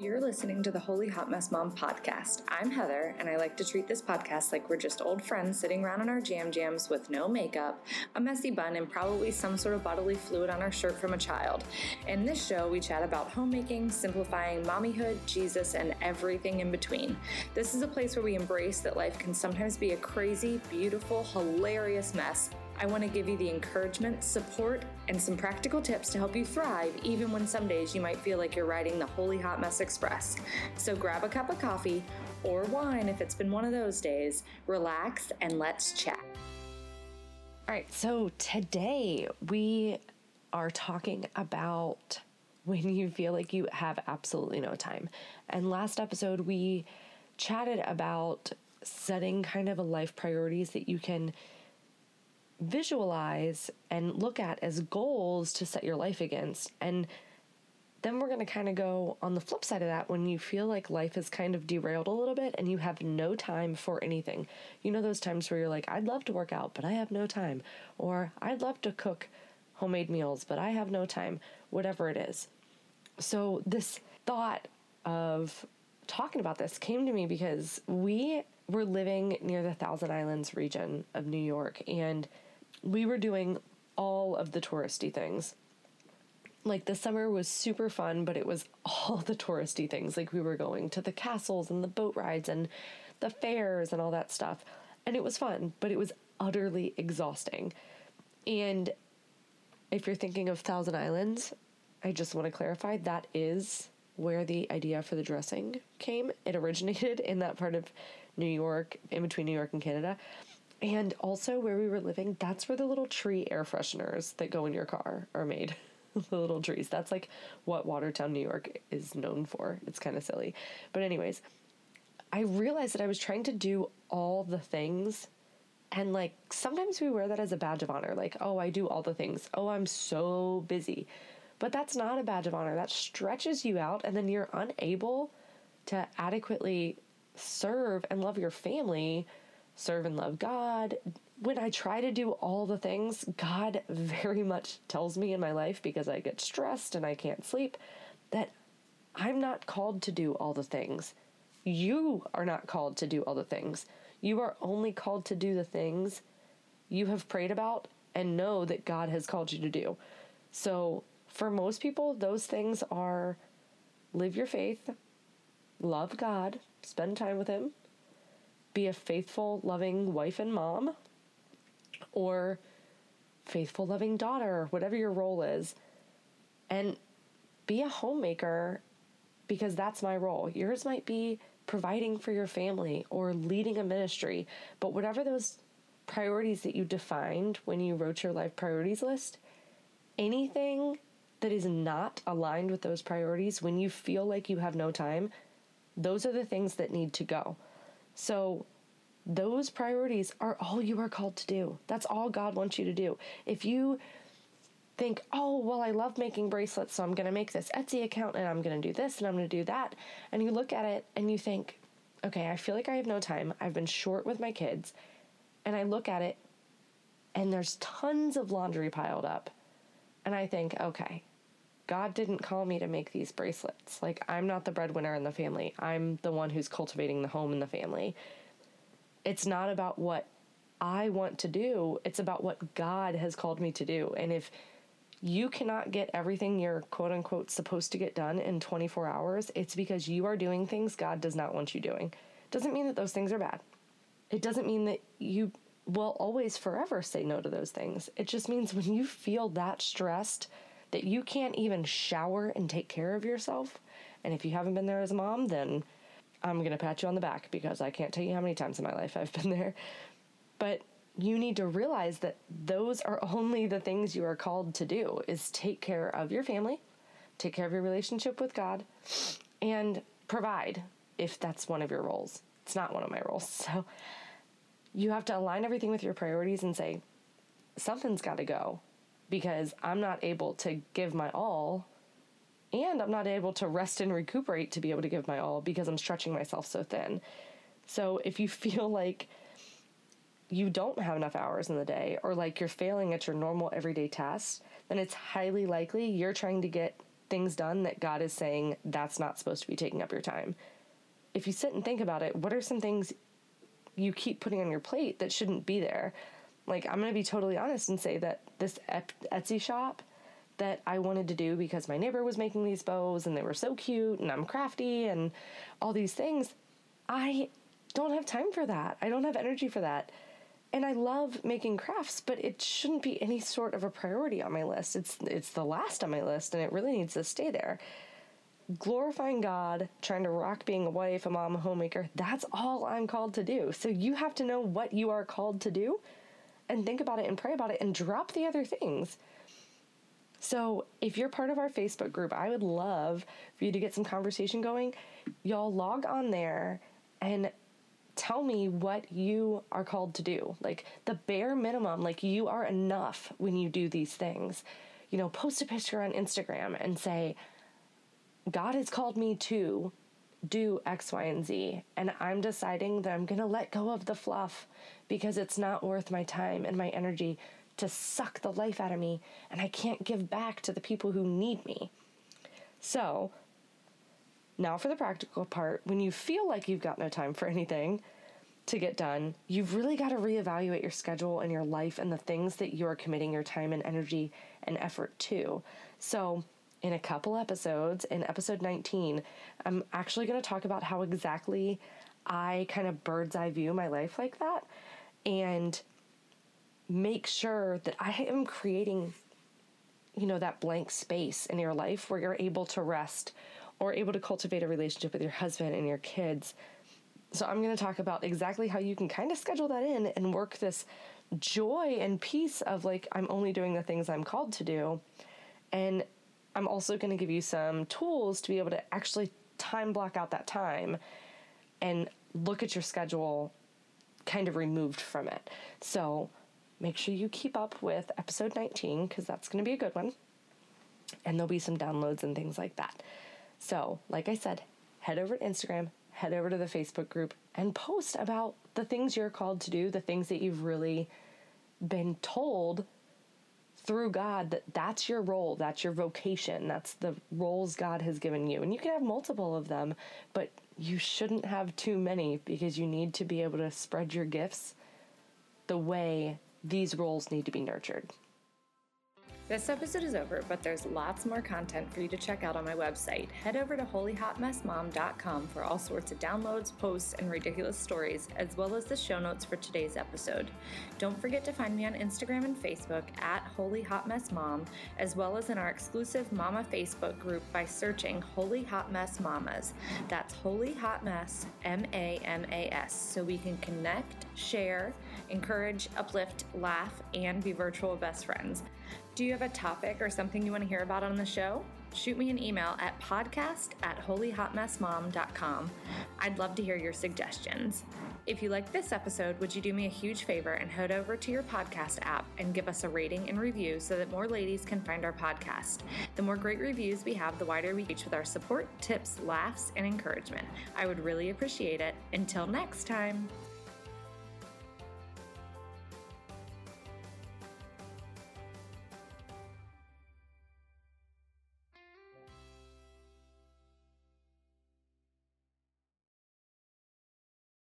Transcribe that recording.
You're listening to the Holy Hot Mess Mom podcast. I'm Heather, and I like to treat this podcast like we're just old friends sitting around in our jam jams with no makeup, a messy bun, and probably some sort of bodily fluid on our shirt from a child. In this show, we chat about homemaking, simplifying, mommyhood, Jesus, and everything in between. This is a place where we embrace that life can sometimes be a crazy, beautiful, hilarious mess I want to give you the encouragement, support, and some practical tips to help you thrive, even when some days you might feel like you're riding the Holy Hot Mess Express. So grab a cup of coffee or wine if it's been one of those days, relax, and let's chat. All right, so today we are talking about when you feel like you have absolutely no time. And last episode, we chatted about setting kind of a life priorities that you can visualize and look at as goals to set your life against. And then we're going to kind of go on the flip side of that when you feel like life is kind of derailed a little bit and you have no time for anything. You know, those times where you're like, I'd love to work out, but I have no time. Or I'd love to cook homemade meals, but I have no time, whatever it is. So, this thought of talking about this came to me because we were living near the Thousand Islands region of New York and we were doing all of the touristy things. Like the summer was super fun, but it was all the touristy things. Like we were going to the castles and the boat rides and the fairs and all that stuff. And it was fun, but it was utterly exhausting. And if you're thinking of Thousand Islands, I just want to clarify that is where the idea for the dressing came. It originated in that part of New York, in between New York and Canada. And also, where we were living, that's where the little tree air fresheners that go in your car are made. the little trees. That's like what Watertown, New York is known for. It's kind of silly. But, anyways, I realized that I was trying to do all the things. And like sometimes we wear that as a badge of honor. Like, oh, I do all the things. Oh, I'm so busy. But that's not a badge of honor. That stretches you out, and then you're unable to adequately serve and love your family serve and love God. When I try to do all the things, God very much tells me in my life because I get stressed and I can't sleep that I'm not called to do all the things. You are not called to do all the things. You are only called to do the things you have prayed about and know that God has called you to do. So, for most people, those things are live your faith, love God, spend time with Him, be a faithful, loving wife and mom, or faithful, loving daughter, whatever your role is, and be a homemaker because that's my role. Yours might be providing for your family or leading a ministry, but whatever those priorities that you defined when you wrote your life priorities list, anything that is not aligned with those priorities, when you feel like you have no time, those are the things that need to go. So, those priorities are all you are called to do. That's all God wants you to do. If you think, oh, well, I love making bracelets, so I'm going to make this Etsy account and I'm going to do this and I'm going to do that, and you look at it and you think, okay, I feel like I have no time. I've been short with my kids. And I look at it and there's tons of laundry piled up. And I think, okay, God didn't call me to make these bracelets. Like, I'm not the breadwinner in the family. I'm the one who's cultivating the home in the family. It's not about what I want to do, it's about what God has called me to do. And if you cannot get everything you're quote unquote supposed to get done in 24 hours, it's because you are doing things God does not want you doing. Doesn't mean that those things are bad. It doesn't mean that you will always forever say no to those things. It just means when you feel that stressed that you can't even shower and take care of yourself. And if you haven't been there as a mom, then I'm going to pat you on the back because I can't tell you how many times in my life I've been there. But you need to realize that those are only the things you are called to do is take care of your family, take care of your relationship with God, and provide if that's one of your roles. It's not one of my roles. So you have to align everything with your priorities and say, something's got to go because I'm not able to give my all and I'm not able to rest and recuperate to be able to give my all because I'm stretching myself so thin. So if you feel like you don't have enough hours in the day or like you're failing at your normal everyday tasks, then it's highly likely you're trying to get things done that God is saying that's not supposed to be taking up your time. If you sit and think about it, what are some things you keep putting on your plate that shouldn't be there? Like, I'm going to be totally honest and say that this Etsy shop that I wanted to do because my neighbor was making these bows and they were so cute and I'm crafty and all these things, I don't have time for that. I don't have energy for that. And I love making crafts, but it shouldn't be any sort of a priority on my list. It's it's the last on my list and it really needs to stay there. Glorifying God, trying to rock being a wife, a mom, a homemaker, that's all I'm called to do. So you have to know what you are called to do and think about it and pray about it and drop the other things. So, if you're part of our Facebook group, I would love for you to get some conversation going. Y'all log on there and tell me what you are called to do. Like the bare minimum, like you are enough when you do these things. You know, post a picture on Instagram and say, God has called me to do X, Y, and Z. And I'm deciding that I'm going to let go of the fluff because it's not worth my time and my energy to suck the life out of me, and I can't give back to the people who need me. So, now for the practical part when you feel like you've got no time for anything to get done, you've really got to reevaluate your schedule and your life and the things that you're committing your time and energy and effort to. So, in a couple episodes, in episode 19, I'm actually going to talk about how exactly I kind of bird's eye view my life like that. And make sure that I am creating, you know, that blank space in your life where you're able to rest or able to cultivate a relationship with your husband and your kids. So, I'm going to talk about exactly how you can kind of schedule that in and work this joy and peace of like, I'm only doing the things I'm called to do. And I'm also going to give you some tools to be able to actually time block out that time and look at your schedule kind of removed from it. So, make sure you keep up with episode 19 because that's going to be a good one. And there'll be some downloads and things like that. So, like I said, head over to Instagram, head over to the Facebook group, and post about the things you're called to do, the things that you've really been told through God that that's your role, that's your vocation, that's the roles God has given you. And you can have multiple of them, but you shouldn't have too many because you need to be able to spread your gifts the way these roles need to be nurtured. This episode is over, but there's lots more content for you to check out on my website. Head over to holyhotmessmom.com for all sorts of downloads, posts, and ridiculous stories, as well as the show notes for today's episode. Don't forget to find me on Instagram and Facebook at Holy Hot Mess Mom, as well as in our exclusive Mama Facebook group by searching Holy Hot Mess Mamas. That's Holy Hot Mess M A M A S, so we can connect, share, encourage, uplift, laugh, and be virtual best friends. Do you have a topic or something you want to hear about on the show? Shoot me an email at podcast at holyhotmessmom.com. I'd love to hear your suggestions. If you like this episode, would you do me a huge favor and head over to your podcast app and give us a rating and review so that more ladies can find our podcast? The more great reviews we have, the wider we reach with our support, tips, laughs, and encouragement. I would really appreciate it. Until next time.